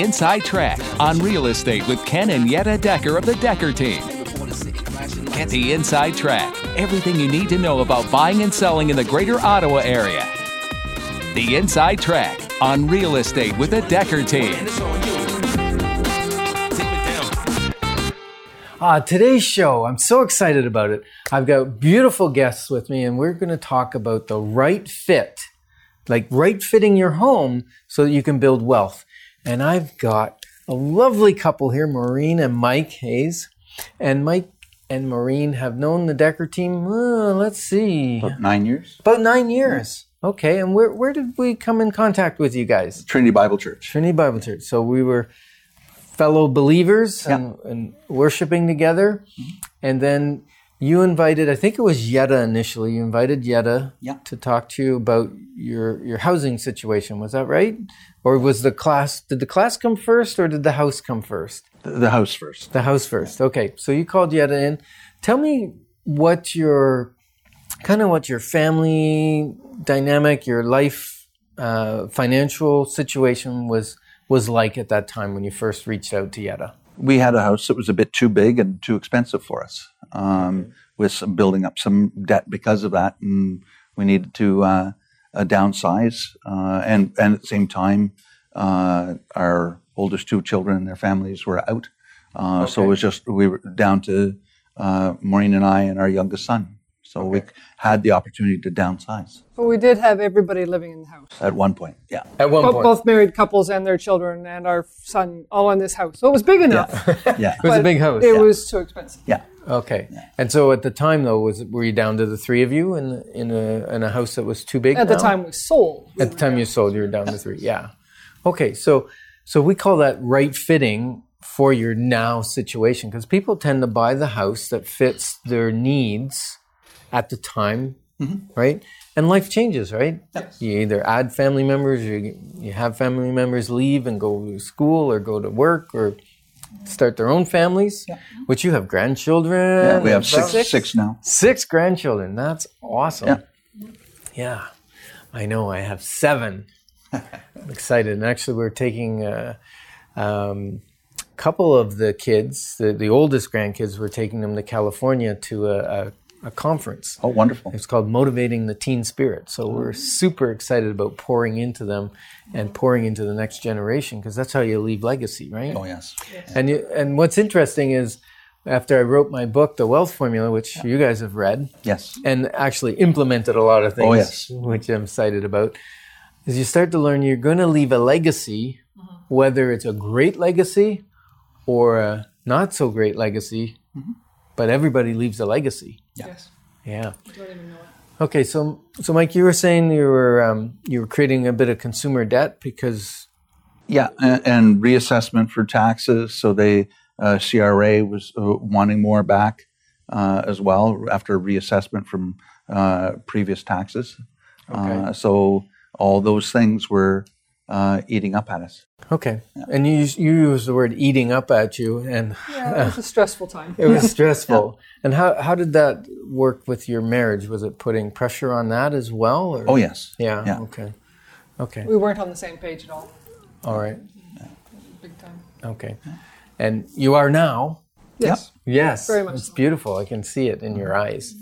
Inside Track on real estate with Ken and Yetta Decker of the Decker team. Get the Inside Track, everything you need to know about buying and selling in the greater Ottawa area. The Inside Track on real estate with the Decker team. Uh, today's show, I'm so excited about it. I've got beautiful guests with me, and we're going to talk about the right fit, like right fitting your home so that you can build wealth. And I've got a lovely couple here, Maureen and Mike Hayes. And Mike and Maureen have known the Decker team, uh, let's see, About nine years. about nine years. Okay, and where, where did we come in contact with you guys? Trinity Bible Church. Trinity Bible Church. So we were fellow believers and, and worshiping together. And then you invited, I think it was Yetta initially, you invited Yetta Yeah. to talk to you about your, your housing situation. Was that right? Or was the class, did the class come first or did the house come first? The, the house first. The house first. Okay. So you called Yetta in. Tell me what your, kind of what your family dynamic, your life, uh, financial situation was, was like at that time when you first reached out to Yetta. We had a house that was a bit too big and too expensive for us, um, with some building up some debt because of that, and we needed to uh, uh, downsize. Uh, and and at the same time, uh, our oldest two children and their families were out, uh, so it was just we were down to uh, Maureen and I and our youngest son. So we had the opportunity to downsize But we did have everybody living in the house. at one point. Yeah. At one Bo- point. Both married couples and their children and our son all in this house. So it was big enough. Yeah. it was a big house. It was too expensive. Yeah. Okay. And so at the time though, was were you down to the three of you in in a in a house that was too big? At the time we sold. At the time you sold, you were down to three. Yeah. Okay. So so we call that right fitting for your now situation because people tend to buy the house that fits their needs at the time, right? And life changes, right? You either add family members, or you, you have family members leave and go to school or go to work or start their own families, which you have grandchildren. Yeah, we have six, six now. Six grandchildren. That's awesome. Yeah. Yeah. I know. I have seven. I'm excited. And actually, we're taking a um, couple of the kids, the, the oldest grandkids, we're taking them to California to a, a, a conference. Oh, wonderful. It's called Motivating the Teen Spirit. So oh. we're super excited about pouring into them and pouring into the next generation because that's how you leave legacy, right? Oh, yes. And you, and what's interesting is after I wrote my book, The Wealth Formula, which you guys have read Yes. and actually implemented a lot of things, Oh, yes. which I'm excited about, is you start to learn you're going to leave a legacy, mm-hmm. whether it's a great legacy or a not so great legacy, mm-hmm. but everybody leaves a legacy. Yes. Yeah. Okay, so so Mike, you were saying you were um, you were creating a bit of consumer debt because Yeah, and, and reassessment for taxes. So they uh, CRA was uh, wanting more back uh, as well after reassessment from uh, previous taxes. Uh, so all those things were uh, eating up at us. okay, and you use- you use the word eating up at you, and Yeah, it was a stressful time. it was stressful. And how how did that work with your marriage? Was it putting pressure on that as well? Or? Oh yes. yeah, yeah. Okay, okay, We weren't on the same page at all. all right, Big time. okay. And you are now. Yes. Yes, Very much It's so. beautiful. I can see it in your eyes.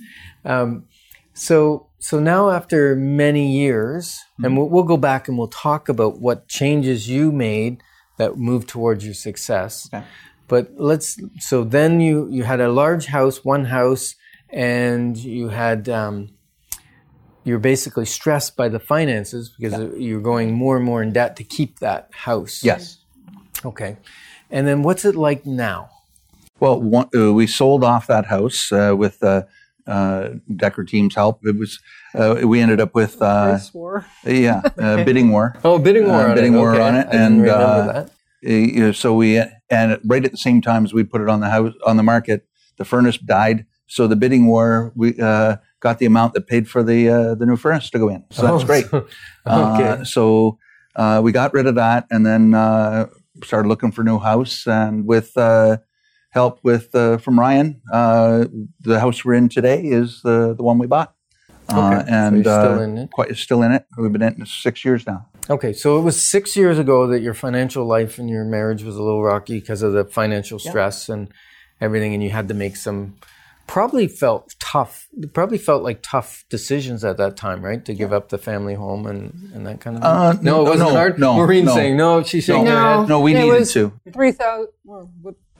Um, so, so now after many years, and we'll, we'll go back and we'll talk about what changes you made that moved towards your success. Okay. But let's. So then you you had a large house, one house, and you had. Um, you're basically stressed by the finances because you're going more and more in debt to keep that house. Yes. Okay. And then what's it like now? Well, one, uh, we sold off that house uh, with uh, uh, Decker Team's help. It was uh, we ended up with uh, I swore. yeah uh, bidding war. Oh, bidding war Uh, on bidding it. war okay. on it, I didn't and, remember uh, that. Uh, you know, so we and right at the same time as we put it on the house on the market, the furnace died. So the bidding war, we uh, got the amount that paid for the uh, the new furnace to go in. So that was Oh, great. so- Uh, okay. so uh, we got rid of that, and then uh, started looking for a new house. And with uh, help with uh, from Ryan, uh, the house we're in today is the the one we bought. Uh, Okay, so and you're still uh, in it? Quite, still in it. We've been in it six years now. Okay, so it was six years ago that your financial life and your marriage was a little rocky because of the financial stress and everything, and you had to make some probably felt tough, probably felt like tough decisions at that time, right? To give up the family home and, and that kind of thing. Uh, no, no, it wasn't no, hard. no, Maureen no. saying no. She's saying her No. No, we It needed was- to. Three thousand. Well,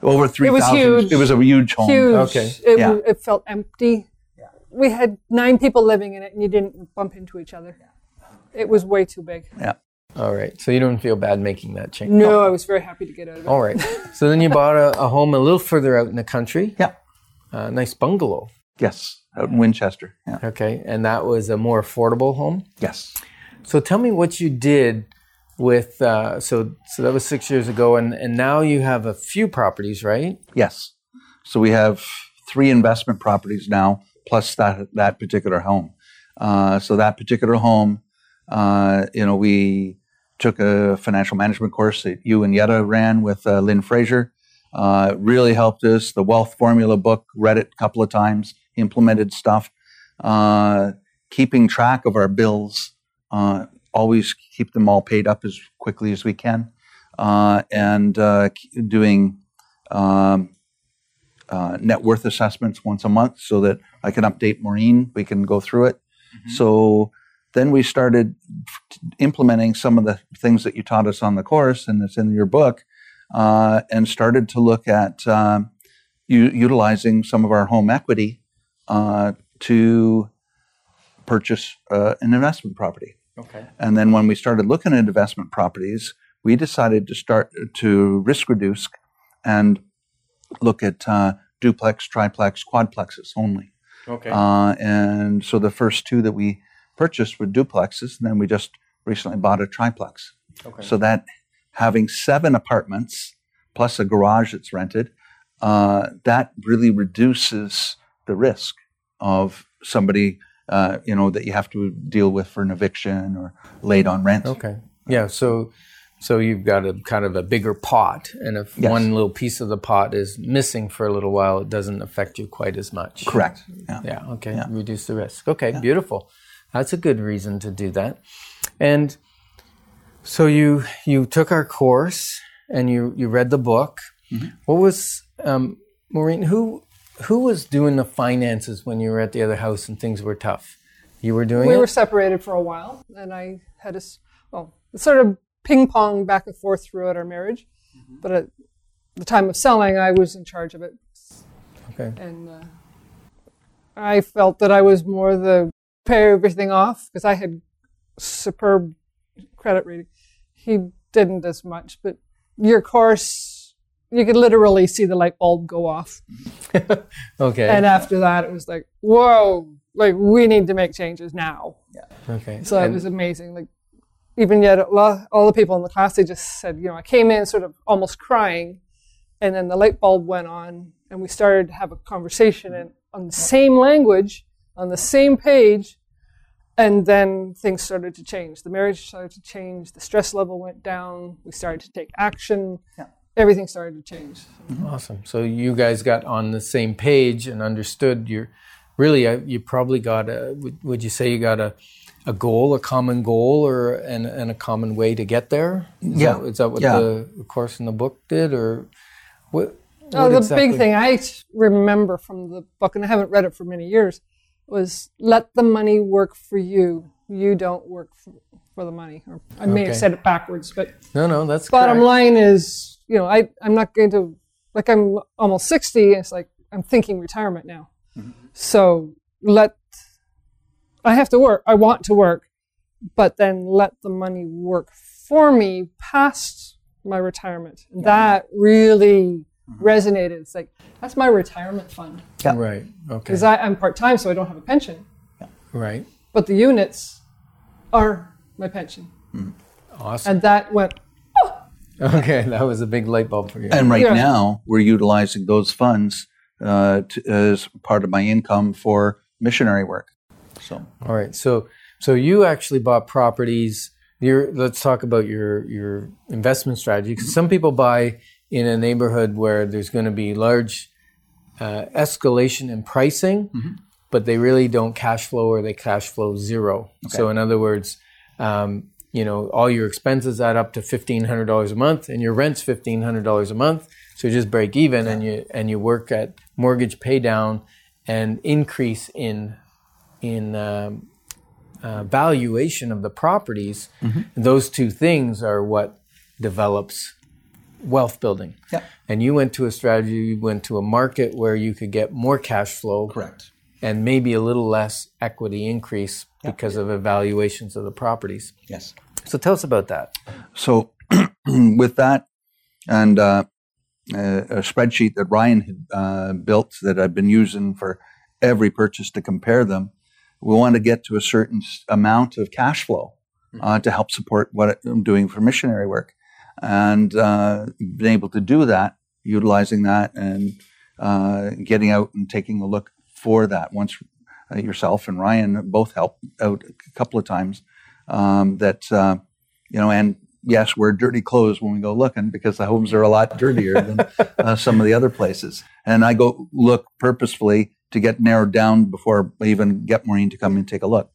what- Over three was thousand. huge. It was a huge home. huge. Okay. It, Yeah. it felt empty. Yeah. We had nine people living in it, and you didn't bump into each other. Yeah. It was way too big. Yeah. All right, so you don't feel bad making that change. No, oh. I was very happy to get out of it. All right. so then you bought a, a home a little further out in the country. Yeah. A nice bungalow. Yes. Out in Winchester. Yeah. Okay, and that was a more affordable home. Yes. So tell me what you did with. Uh, so so that was six years ago, and and now you have a few properties, right? Yes. So we have three investment properties now, plus that that particular home. Uh, so that particular home, uh, you know, we took a financial management course that you and Yetta ran with uh, Lynn Fraser. Uh, really helped us. The Wealth Formula book, read it a couple of times, implemented stuff. Uh, keeping track of our bills, uh, always keep them all paid up as quickly as we can, uh, and uh, doing um, uh, net worth assessments once a month so that I can update Maureen. We can go through it. So then we started implementing some of the things that you taught us on the course and that's in your book, uh, and started to look at um, u- utilizing some of our home equity uh, to purchase uh, an investment property. Okay. And then when we started looking at investment properties, we decided to start to risk reduce and look at uh, duplex, triplex, quadplexes only. Okay. Uh, and so the first two that we purchased were duplexes, and then we just recently bought a triplex. okay. So that having seven apartments plus a garage that's rented, uh, that really reduces the risk of somebody, uh, you know, that you have to deal with for an eviction or late on rent. Okay. Yeah. So, so you've got a kind of a bigger pot, and if Yes. one little piece of the pot is missing for a little while, it doesn't affect you quite as much. Correct. Yeah. Yeah. Okay. Reduce the risk. Okay. Beautiful. That's a good reason to do that. And so you you took our course and you you read the book. What was um, Maureen? Who who was doing the finances when you were at the other house and things were tough? You were doing we it. were separated for a while, and I had a well, sort of ping pong back and forth throughout our marriage. But at the time of selling, I was in charge of it, okay. and uh, I felt that I was more the pay everything off because I had superb credit rating. He didn't as much, but your course, you could literally see the light bulb go off. Okay. And after that, it was like, whoa, like we need to make changes now. Yeah. okay. So it was amazing. Like even yet, all the people in the class, they just said, you know, I came in sort of almost crying, and then the light bulb went on, and we started to have a conversation and on the same language, on the same page, and then things started to change. The marriage started to change. The stress level went down. We started to take action. Everything started to change. Awesome. So you guys got on the same page and understood your. Really, uh, you probably got a. Would, would you say you got a, a goal, a common goal, or and, and a common way to get there? Is Yeah. That, is that what Yeah. the course in the book did, or what? Oh, what the exactly- big thing I remember from the book, and I haven't read it for many years, was let the money work for you. You don't work for, for the money. Or I may Okay. have said it backwards, but No, no, that's bottom correct. line is, you know, I, I'm not going to, like, I'm almost 60. It's like I'm thinking retirement now. Mm-hmm. So let, I have to work. I want to work, but then let the money work for me past my retirement. And that really mm-hmm. resonated. It's like, that's my retirement fund. Yeah. Right. Okay. Because I'm part time, so I don't have a pension. Right. But the units are my pension. Mm-hmm. Awesome. And that went, okay, that was a big light bulb for you. And right Yeah. now, we're utilizing those funds uh, to, as part of my income for missionary work. So, All right. So so you actually bought properties. Your let's talk about your your investment strategy because some people buy in a neighborhood where there's going to be large uh, escalation in pricing, but they really don't cash flow or they cash flow zero. So in other words, um, you know, all your expenses add up to fifteen hundred dollars a month, and your rent's fifteen hundred dollars a month. So you just break even, and you and you work at mortgage pay down and increase in in um, uh, valuation of the properties. Those two things are what develops wealth building. Yeah. And you went to a strategy, you went to a market where you could get more cash flow Correct. and maybe a little less equity increase because of evaluations of the properties. Yes. So tell us about that. So with that and uh, a, spreadsheet that Ryan had uh, built that I've been using for every purchase to compare them, we want to get to a certain amount of cash flow uh, to help support what I'm doing for missionary work, and uh, been able to do that, utilizing that, and uh, getting out and taking a look for that. Once uh, yourself and Ryan both helped out a couple of times, um, that uh, you know, and yes, wear dirty clothes when we go looking because the homes are a lot dirtier than uh, some of the other places. And I go look purposefully to get narrowed down before I even get Maureen to come and take a look.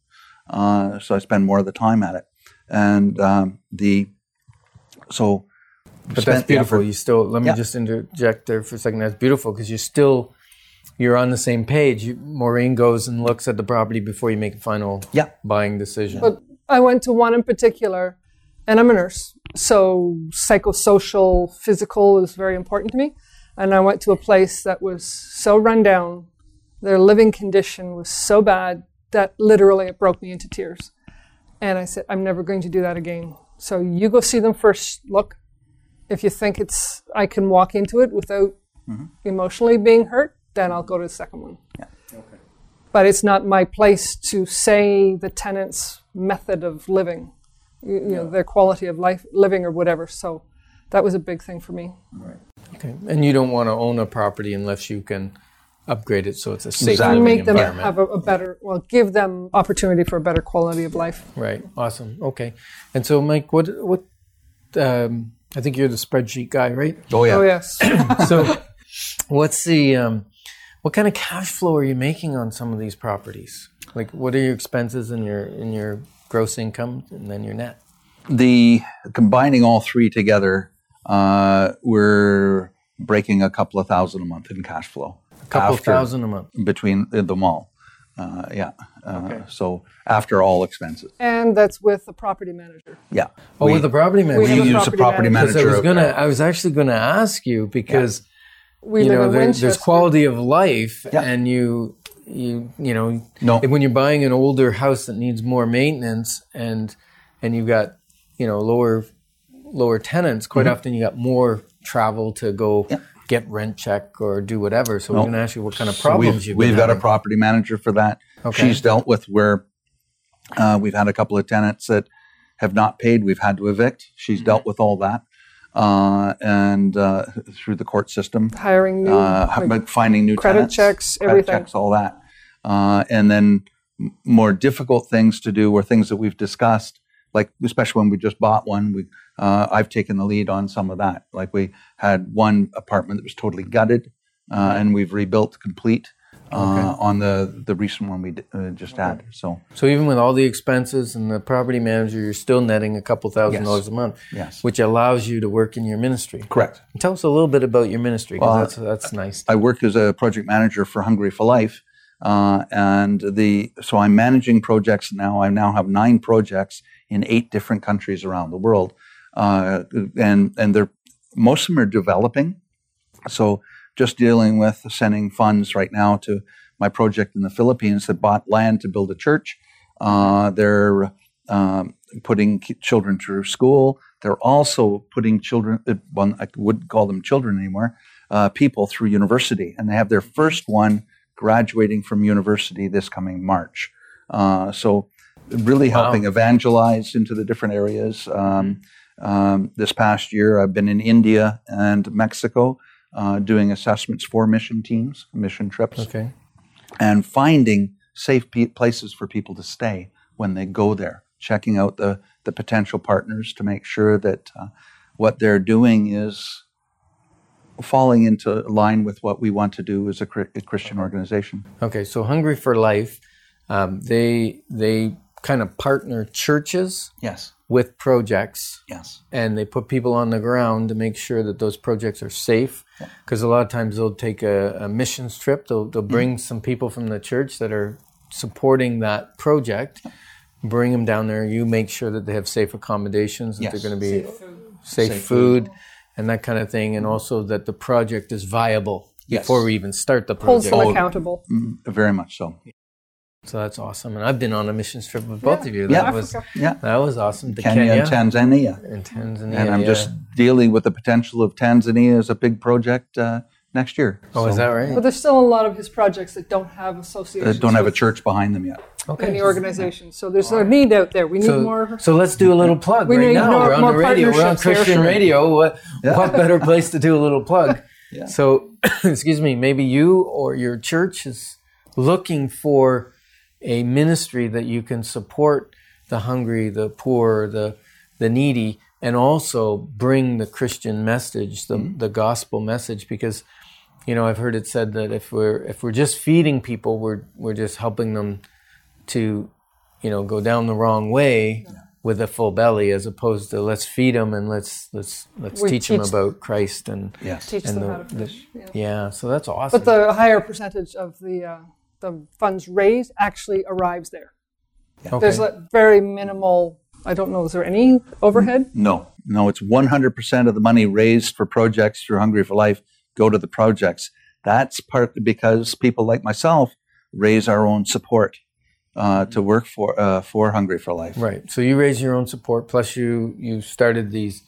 Uh, so I spend more of the time at it. And um, the so, But that's beautiful. You still let me Yeah. just interject there for a second. That's beautiful because you're still you're on the same page. You, Maureen goes and looks at the property before you make a final Yeah. buying decision. But I went to one in particular, and I'm a nurse, so psychosocial, physical is very important to me. And I went to a place that was so run down, their living condition was so bad that literally it broke me into tears. And I said, I'm never going to do that again. So you go see them first. Look, if you think it's I can walk into it without mm-hmm. emotionally being hurt, then I'll go to the second one but it's not my place to say the tenant's method of living, you, you know, their quality of life, living or whatever. So that was a big thing for me. Right. okay. And you don't want to own a property unless you can upgrade it so it's a safe Exactly. living Make them environment. have a, a better, well, give them opportunity for a better quality of life. Right. Awesome. Okay. And so, Mike, what what? Um, I think you're the spreadsheet guy, right? oh yeah, Oh yes, So, what's the um, what kind of cash flow are you making on some of these properties? Like, what are your expenses and your in your gross income, and then your net? the combining all three together, uh, we're breaking a couple of thousand a month in cash flow. A couple after- thousand a month. between them all. Uh, yeah. Uh, So after all expenses. and that's with the property manager. Yeah. Oh, we, with the property manager. We have we a use the property property manager. Because I was gonna. I was actually gonna ask you because We you live know in there, Winchester. there's quality of life, Yeah. and you you you know No. when you're buying an older house that needs more maintenance, and and you've got you know lower lower tenants, quite often you got more travel to go Mm-hmm. Yeah. get rent check or do whatever. So we're gonna ask you what kind of So problems we've, you've we've been got a property manager for that. Okay. She's dealt with where uh, we've had a couple of tenants that have not paid. We've had to evict. She's Mm-hmm. dealt with all that. Uh, and uh, through the court system, hiring new uh, like, but finding new credit tenants, checks, credit everything. checks, all that, uh, and then more difficult things to do were things that we've discussed, like especially when we just bought one. We uh, I've taken the lead on some of that. Like we had one apartment that was totally gutted, uh, and we've rebuilt complete uh, on the the recent one we d- uh, just had. So So even with all the expenses and the property manager, you're still netting a couple thousand Yes. dollars a month, Yes. which allows you to work in your ministry. correct. Tell us a little bit about your ministry, because Well, that's that's nice. I work as a project manager for Hungry for Life, uh, and the so I'm managing projects now. I now have nine projects in eight different countries around the world, uh, and and they're most of them are developing. So just dealing with sending funds right now to my project in the Philippines that bought land to build a church. Uh, they're um, putting children through school. They're also putting children. uh, Well, I wouldn't call them children anymore. Uh, people through university, and they have their first one graduating from university this coming March. Uh, so, really Wow. helping evangelize into the different areas. Um, um, this past year, I've been in India and Mexico uh, doing assessments for mission teams, mission trips Okay. and finding safe pe- places for people to stay when they go there, checking out the, the potential partners to make sure that uh, what they're doing is falling into line with what we want to do as a, a Christian organization. Okay, so Hungry for Life, um, they they kind of partner churches Yes. With projects, Yes. and they put people on the ground to make sure that those projects are safe. Because a lot of times they'll take a, a missions trip. They'll they'll bring some people from the church that are supporting that project. Bring them down there. You make sure that they have safe accommodations. That Yes. they're going to be safe, Safe food, and that kind of thing, and also that the project is viable Yes. before we even start the Holds project. them accountable. Mm, very much so. So that's awesome. And I've been on a missions trip with both of you. Yeah. That was Yeah. that was awesome. To Kenya, Kenya, and Tanzania. and Tanzania. And I'm yeah. just dealing with the potential of Tanzania as a big project uh, next year. Oh, is that right? But there's still a lot of his projects that don't have Uh, associations. don't have a church behind them yet. Okay. Any organization. So there's a need out there. We need So, more. so let's do a little plug We right need now. more- We're on more the radio. We're on partnerships here. Christian radio. What, Yeah. what better place to do a little plug? Yeah. So, excuse me, maybe you or your church is looking for a ministry that you can support the hungry, the poor, the the needy, and also bring the Christian message, the Mm-hmm. the gospel message, because you know I've heard it said that if we're if we're just feeding people, we're we're just helping them to you know go down the wrong way with a full belly as opposed to let's feed them and let's let's let's We teach, them about Christ and Yes. teach and them the- how to the- fish. yeah. yeah so that's awesome But the higher percentage of the uh, the funds raised actually arrives there. okay. There's like very minimal. I don't know. Is there any overhead? No, no, it's 100% of the money raised for projects through Hungry for Life go to the projects. That's partly because people like myself raise our own support uh, to work for uh, for Hungry for Life. right so you raise your own support plus you you started these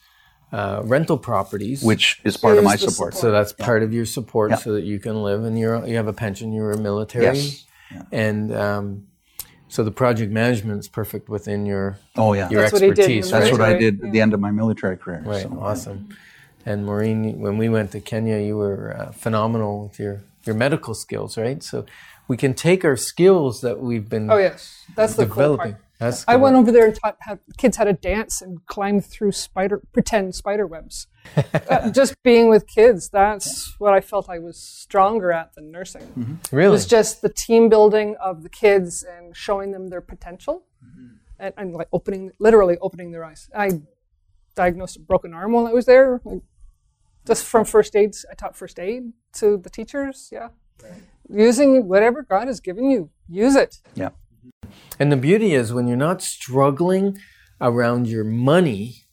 uh, rental properties Which is part of my Here's the support. so that's part of your support Yeah. so that you can live and you're you have a pension you're a military Yes. and um, so the project management is perfect within your Oh, yeah. your That's what he did expertise the That's what I Military, did at the end of my military career. Right, So, awesome. And Maureen, when we went to Kenya, you were uh, phenomenal with your, your medical skills, right? So we can take our skills that we've been Oh yes, that's the developing. That's I went over there and taught how kids how to dance and climb through spider pretend spider webs. Uh, just being with kids, that's what I felt I was stronger at than nursing. It really. It was just the team building of the kids and showing them their potential, and, and like opening, literally opening their eyes. I diagnosed a broken arm while I was there. Like, just from first aid, I taught first aid to the teachers. Yeah, using whatever God has given you, use it. yeah. And the beauty is when you're not struggling around your money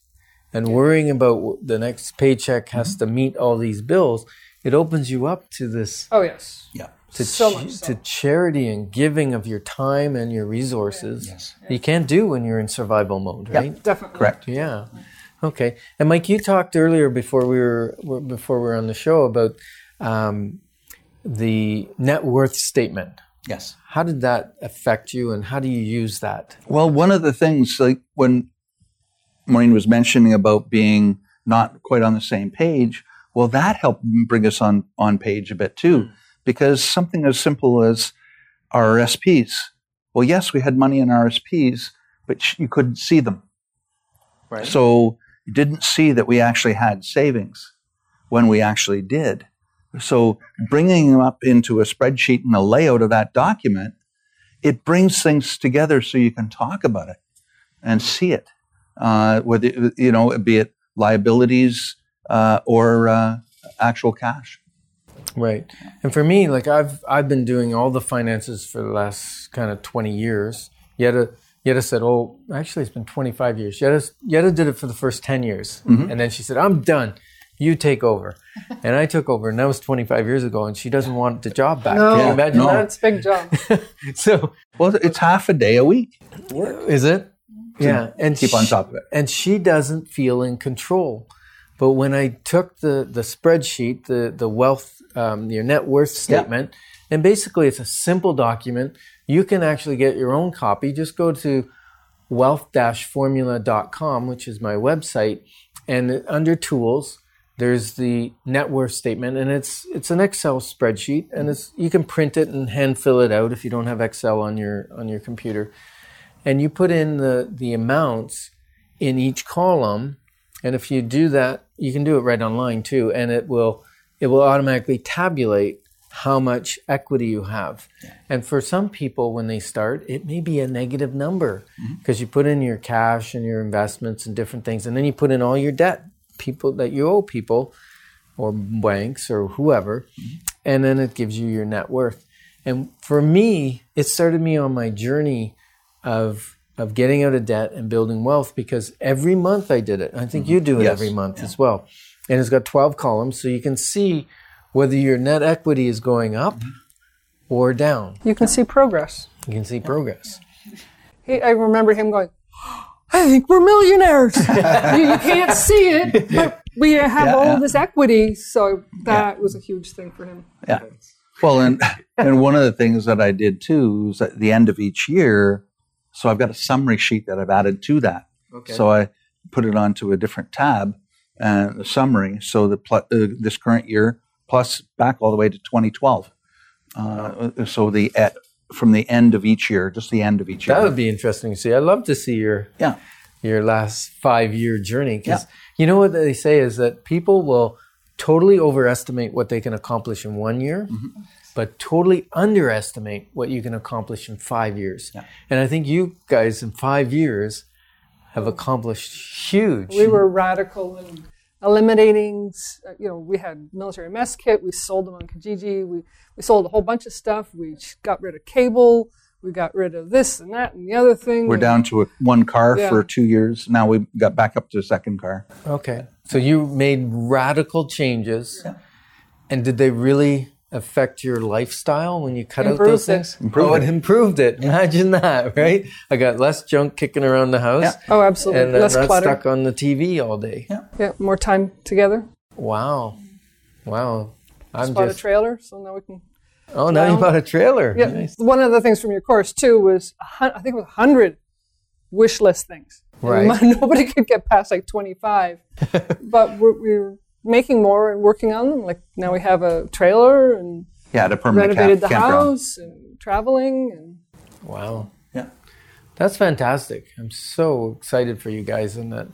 and worrying about the next paycheck has to meet all these bills, it opens you up to this Oh yes. Yeah. to, So ch- much so. to charity and giving of your time and your resources. Yes. You can't do when you're in survival mode, right? Definitely. Correct. Yeah. Okay. And Mike, you talked earlier before we were were- before we were on the show about um, the net worth statement. Yes. How did that affect you, and how do you use that? Well, one of the things, like when Maureen was mentioning about being not quite on the same page, well, that helped bring us on, on page a bit too, because something as simple as our RSPs. Well, yes, we had money in RSPs, but you couldn't see them. Right. So you didn't see that we actually had savings when we actually did. So bringing them up into a spreadsheet and a layout of that document, it brings things together so you can talk about it and see it. Uh, whether you know, be it liabilities uh, or uh, actual cash. Right. And for me, like I've I've been doing all the finances for the last kind of twenty years. Yetta Yetta said, "Oh, actually, it's been twenty five years." Yetta Yetta did it for the first ten years, and then she said, "I'm done. You take over." and I took over, and that was twenty five years ago. And she doesn't want the job back. No. Can you imagine no. That's a big job. so Well, it's half a day a week. is it? Yeah, and Keep on she- top of it. and she doesn't feel in control. But when I took the the spreadsheet, the the wealth, um, your net worth statement, and basically it's a simple document. You can actually get your own copy. Just go to wealth-formula.com, which is my website, and under tools, there's the net worth statement, and it's it's an Excel spreadsheet, and it's you can print it and hand fill it out if you don't have Excel on your on your computer and you put in the, the amounts in each column. And if you do that, you can do it right online too, and it will it will automatically tabulate how much equity you have. And for some people, when they start, it may be a negative number mm-hmm. because you put in your cash and your investments and different things, and then you put in all your debt, people that you owe people or banks or whoever, mm-hmm. and then it gives you your net worth. And for me, it started me on my journey of of getting out of debt and building wealth because every month I did it. I think mm-hmm. you do it Yes. every month as well. And it's got 12 columns so you can see whether your net equity is going up mm-hmm. or down. You can see progress. You can see progress. He, I remember him going, I think we're millionaires. you, you can't see it, but we have Yeah, all yeah. this equity. So that was a huge thing for him. Yeah. Well, and and one of the things that I did too is at the end of each year, so I've got a summary sheet that I've added to that. Okay. So I put it onto a different tab and a summary. So the pl- uh, this current year plus back all the way to 2012. Uh, so the at, from the end of each year, just the end of each year. That would be interesting to see. I'd love to see your yeah. your last five year journey because you know what they say is that people will totally overestimate what they can accomplish in one year mm-hmm. but totally underestimate what you can accomplish in five years and i think you guys in five years have accomplished huge We were radical in eliminating, uh, you know, we had military mess kit, we sold them on Kijiji, we, we sold a whole bunch of stuff, we got rid of cable, we got rid of this and that and the other thing. We're and- down to a, one car Yeah. for two years. Now we got back up to a second car. okay so you made radical changes and did they really affect your lifestyle when you cut out Improved those it. things Improved oh it. it improved it imagine that right i got less junk kicking around the house Yeah. Oh, absolutely. and I'm Less not clutter. stuck on the TV all day. Yeah, Yeah. more time together. Wow, wow! I'm Just bought just a trailer, so now we can. oh, now you bought a trailer. Yeah, Nice. one of the things from your course too was I think it was hundred wish list things. And Right. Nobody could get past like twenty five, but we're, we're making more and working on them. Like now we have a trailer and Yeah, the permanent renovated camp, the campground. house and traveling and Wow, Yeah. that's fantastic. I'm so excited for you guys and that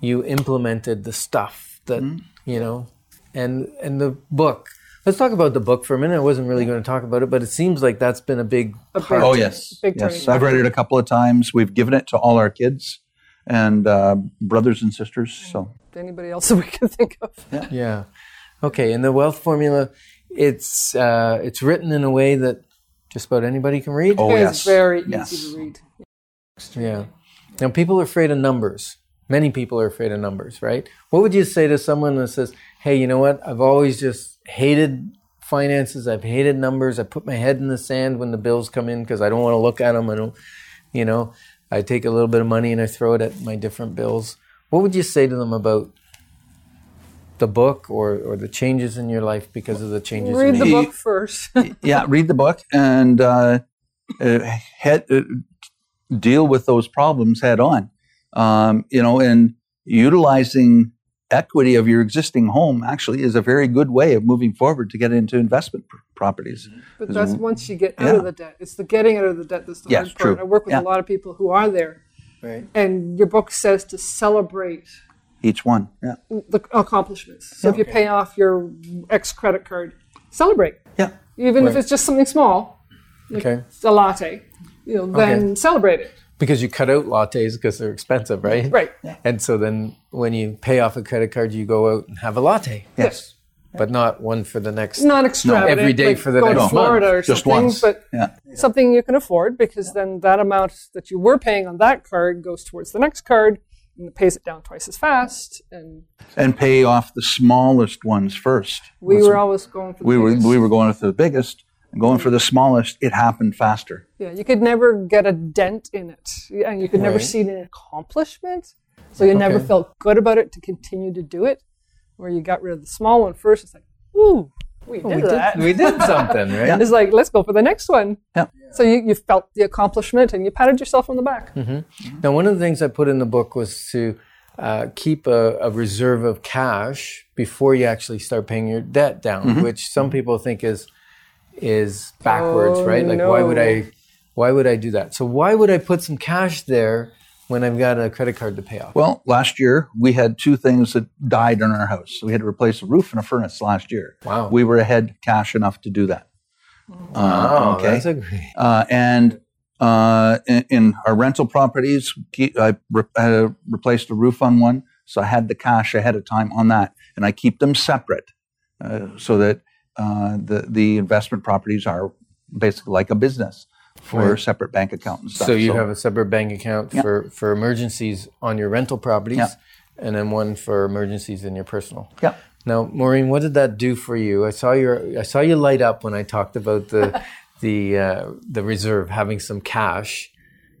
you implemented the stuff that Mm-hmm. you know, and and the book. Let's talk about the book for a minute. I wasn't really going to talk about it, but it seems like that's been a big a part. big, Oh yes, big yes. turning I've read it a couple of times. We've given it to all our kids and uh, brothers and sisters. So anybody else that we can think of. Yeah. yeah. Okay, and the wealth formula, it's uh, it's written in a way that just about anybody can read. oh it's yes, very Yes. easy to read. Yeah. Now, people are afraid of numbers. Many people are afraid of numbers, right? What would you say to someone that says, hey, you know what? I've always just hated finances. I've hated numbers. I put my head in the sand when the bills come in because I don't want to look at them. I don't, you know, I take a little bit of money and I throw it at my different bills. What would you say to them about the book or, or the changes in your life because of the changes Read you the book first. yeah. Read the book and uh, uh, head, uh, deal with those problems head on. Um, you know, and utilizing equity of your existing home actually is a very good way of moving forward to get into investment pr- properties. But that's once you get out Yeah. of the debt. It's the getting out of the debt that's the Yes, hard part. true. I work with Yeah. a lot of people who are there, Right. and your book says to celebrate Each one. Yeah. the accomplishments. So if you pay off your ex credit card, celebrate. Yeah. Even if it's just something small, Okay. it's a latte, you know, then celebrate it. Because you cut out lattes because they're expensive, right? Right. And so then when you pay off a credit card, you go out and have a latte, Yes. but not one for the next. Not extravagant. every day like for the going next to Florida month. or Just something, once. but Yeah. something you can afford because then that amount that you were paying on that card goes towards the next card and it pays it down twice as fast. And And pay off the smallest ones first. we were always going for the we were we were going for the biggest and going for the smallest. It happened faster. Yeah, you could never get a dent in it, and you could never Right. see an accomplishment. So you never felt good about it to continue to do it. Where you got rid of the small one first, it's like, ooh, we did we that. did, we did something, right? It's like, let's go for the next one. Yeah. So you, you felt the accomplishment and you patted yourself on the back. Now, one of the things I put in the book was to uh, keep a, a reserve of cash before you actually start paying your debt down, which some people think is is backwards, Oh, right? Like, why would. I why would I do that? So why would I put some cash there when I've got a credit card to pay off? Well, last year we had two things that died in our house. So we had to replace a roof and a furnace last year. Wow. We were ahead cash enough to do that. Oh, Uh, okay. that's a great. Uh, and uh, in, in our rental properties, I re- uh, replaced a roof on one, so I had the cash ahead of time on that, and I keep them separate uh, so that uh, the the investment properties are basically like a business for Right. separate bank account and stuff. So you have a separate bank account Yeah. for, for emergencies on your rental properties, Yeah. and then one for emergencies in your personal. yeah. Now, Maureen, what did that do for you? I saw your I saw you light up when I talked about the the uh, the reserve having some cash,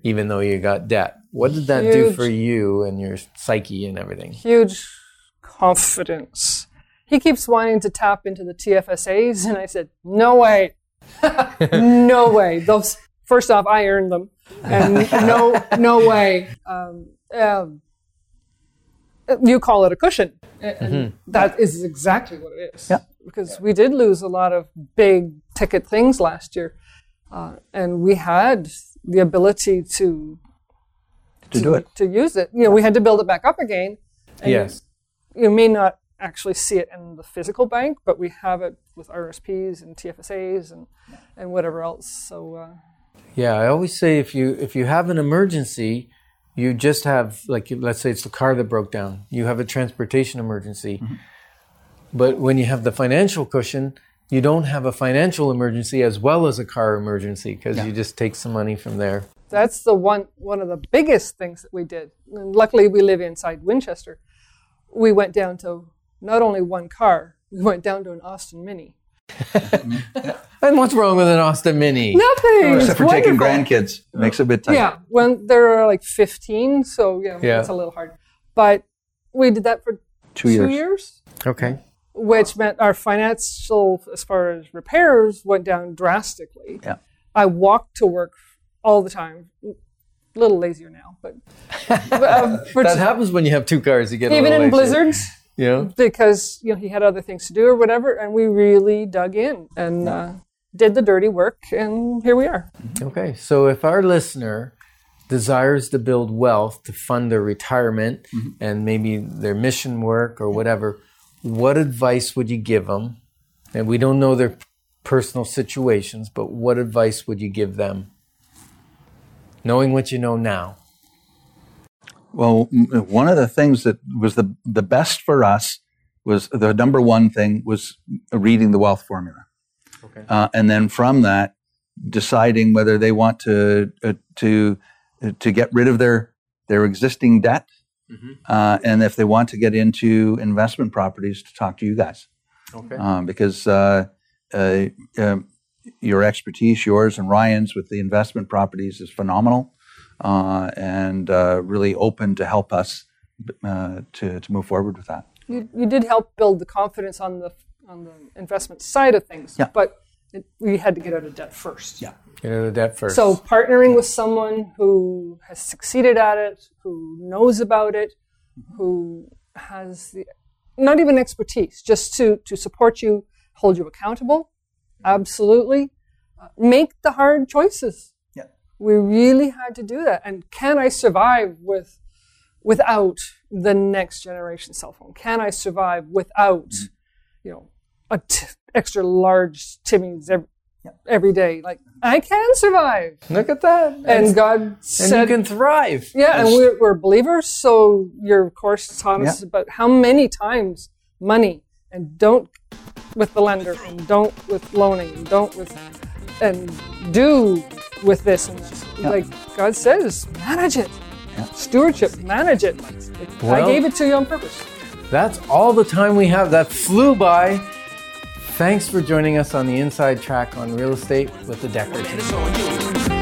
even though you got debt. What did that do for you and your psyche and everything? Huge confidence. He keeps wanting to tap into the TFSAs, and I said, no way. no way. Those first off, I earned them, and no, no way. Um, um, you call it a cushion, and and that is exactly what it is. Yeah. Because we did lose a lot of big ticket things last year, uh, and we had the ability to To do it. to use it. You know, we had to build it back up again. and Yes. You may not actually see it in the physical bank, but we have it with RSPs and TFSAs and, and whatever else. So, uh, Yeah, I always say if you if you have an emergency, you just have like let's say it's the car that broke down. You have a transportation emergency. But when you have the financial cushion, you don't have a financial emergency as well as a car emergency because you just take some money from there. that's the one one of the biggest things that we did. And luckily, we live inside Winchester. We went down to not only one car, we went down to an Austin Mini. And what's wrong with an Austin Mini? Nothing. Except for taking Wonderful. grandkids, makes it a bit tight. Yeah, when they're like 15, so yeah, Yeah. it's a little hard. But we did that for Two two years. years Okay. which meant our financial, as far as repairs, went down drastically. Yeah. I walked to work all the time. A little lazier now, but, but, um, for That happens when you have two cars. You get a even little in lazy. blizzards Know? because you know he had other things to do or whatever, and we really dug in and uh, did the dirty work, and here we are. Okay, so if our listener desires to build wealth to fund their retirement and maybe their mission work or whatever, what advice would you give them? And we don't know their personal situations, but what advice would you give them? Knowing what you know now. Well, one of the things that was the the best for us was the number one thing was reading the wealth formula, Okay. uh, and then from that, deciding whether they want to uh, to uh, to get rid of their their existing debt, uh, and if they want to get into investment properties, to talk to you guys Okay. um, because uh, uh, um, your expertise, yours and Ryan's with the investment properties is phenomenal and uh, really open to help us uh, to, to move forward with that. You, you did help build the confidence on the on the investment side of things, Yeah. but it, we had to get out of debt first. Yeah. Get into that first. So partnering with someone who has succeeded at it, who knows about it, who has the not even expertise, just to to support you, hold you accountable, absolutely. Uh, make the hard choices. We really had to do that. And can I survive with without the next generation cell phone? Can I survive without, mm-hmm. you know, a t- extra large Timmy's every, every day? Like I can survive. Look at that. And God said, and you can thrive. yeah, and we're, we're believers. So your course taught us Yeah. about how many times money and don't with the lender and don't with loaning and don't with and do with this and this. like God says, manage it. Stewardship, manage it. Like, I gave it to you on purpose. That's all the time we have. That flew by. Thanks for joining us on the inside track on real estate with the Decker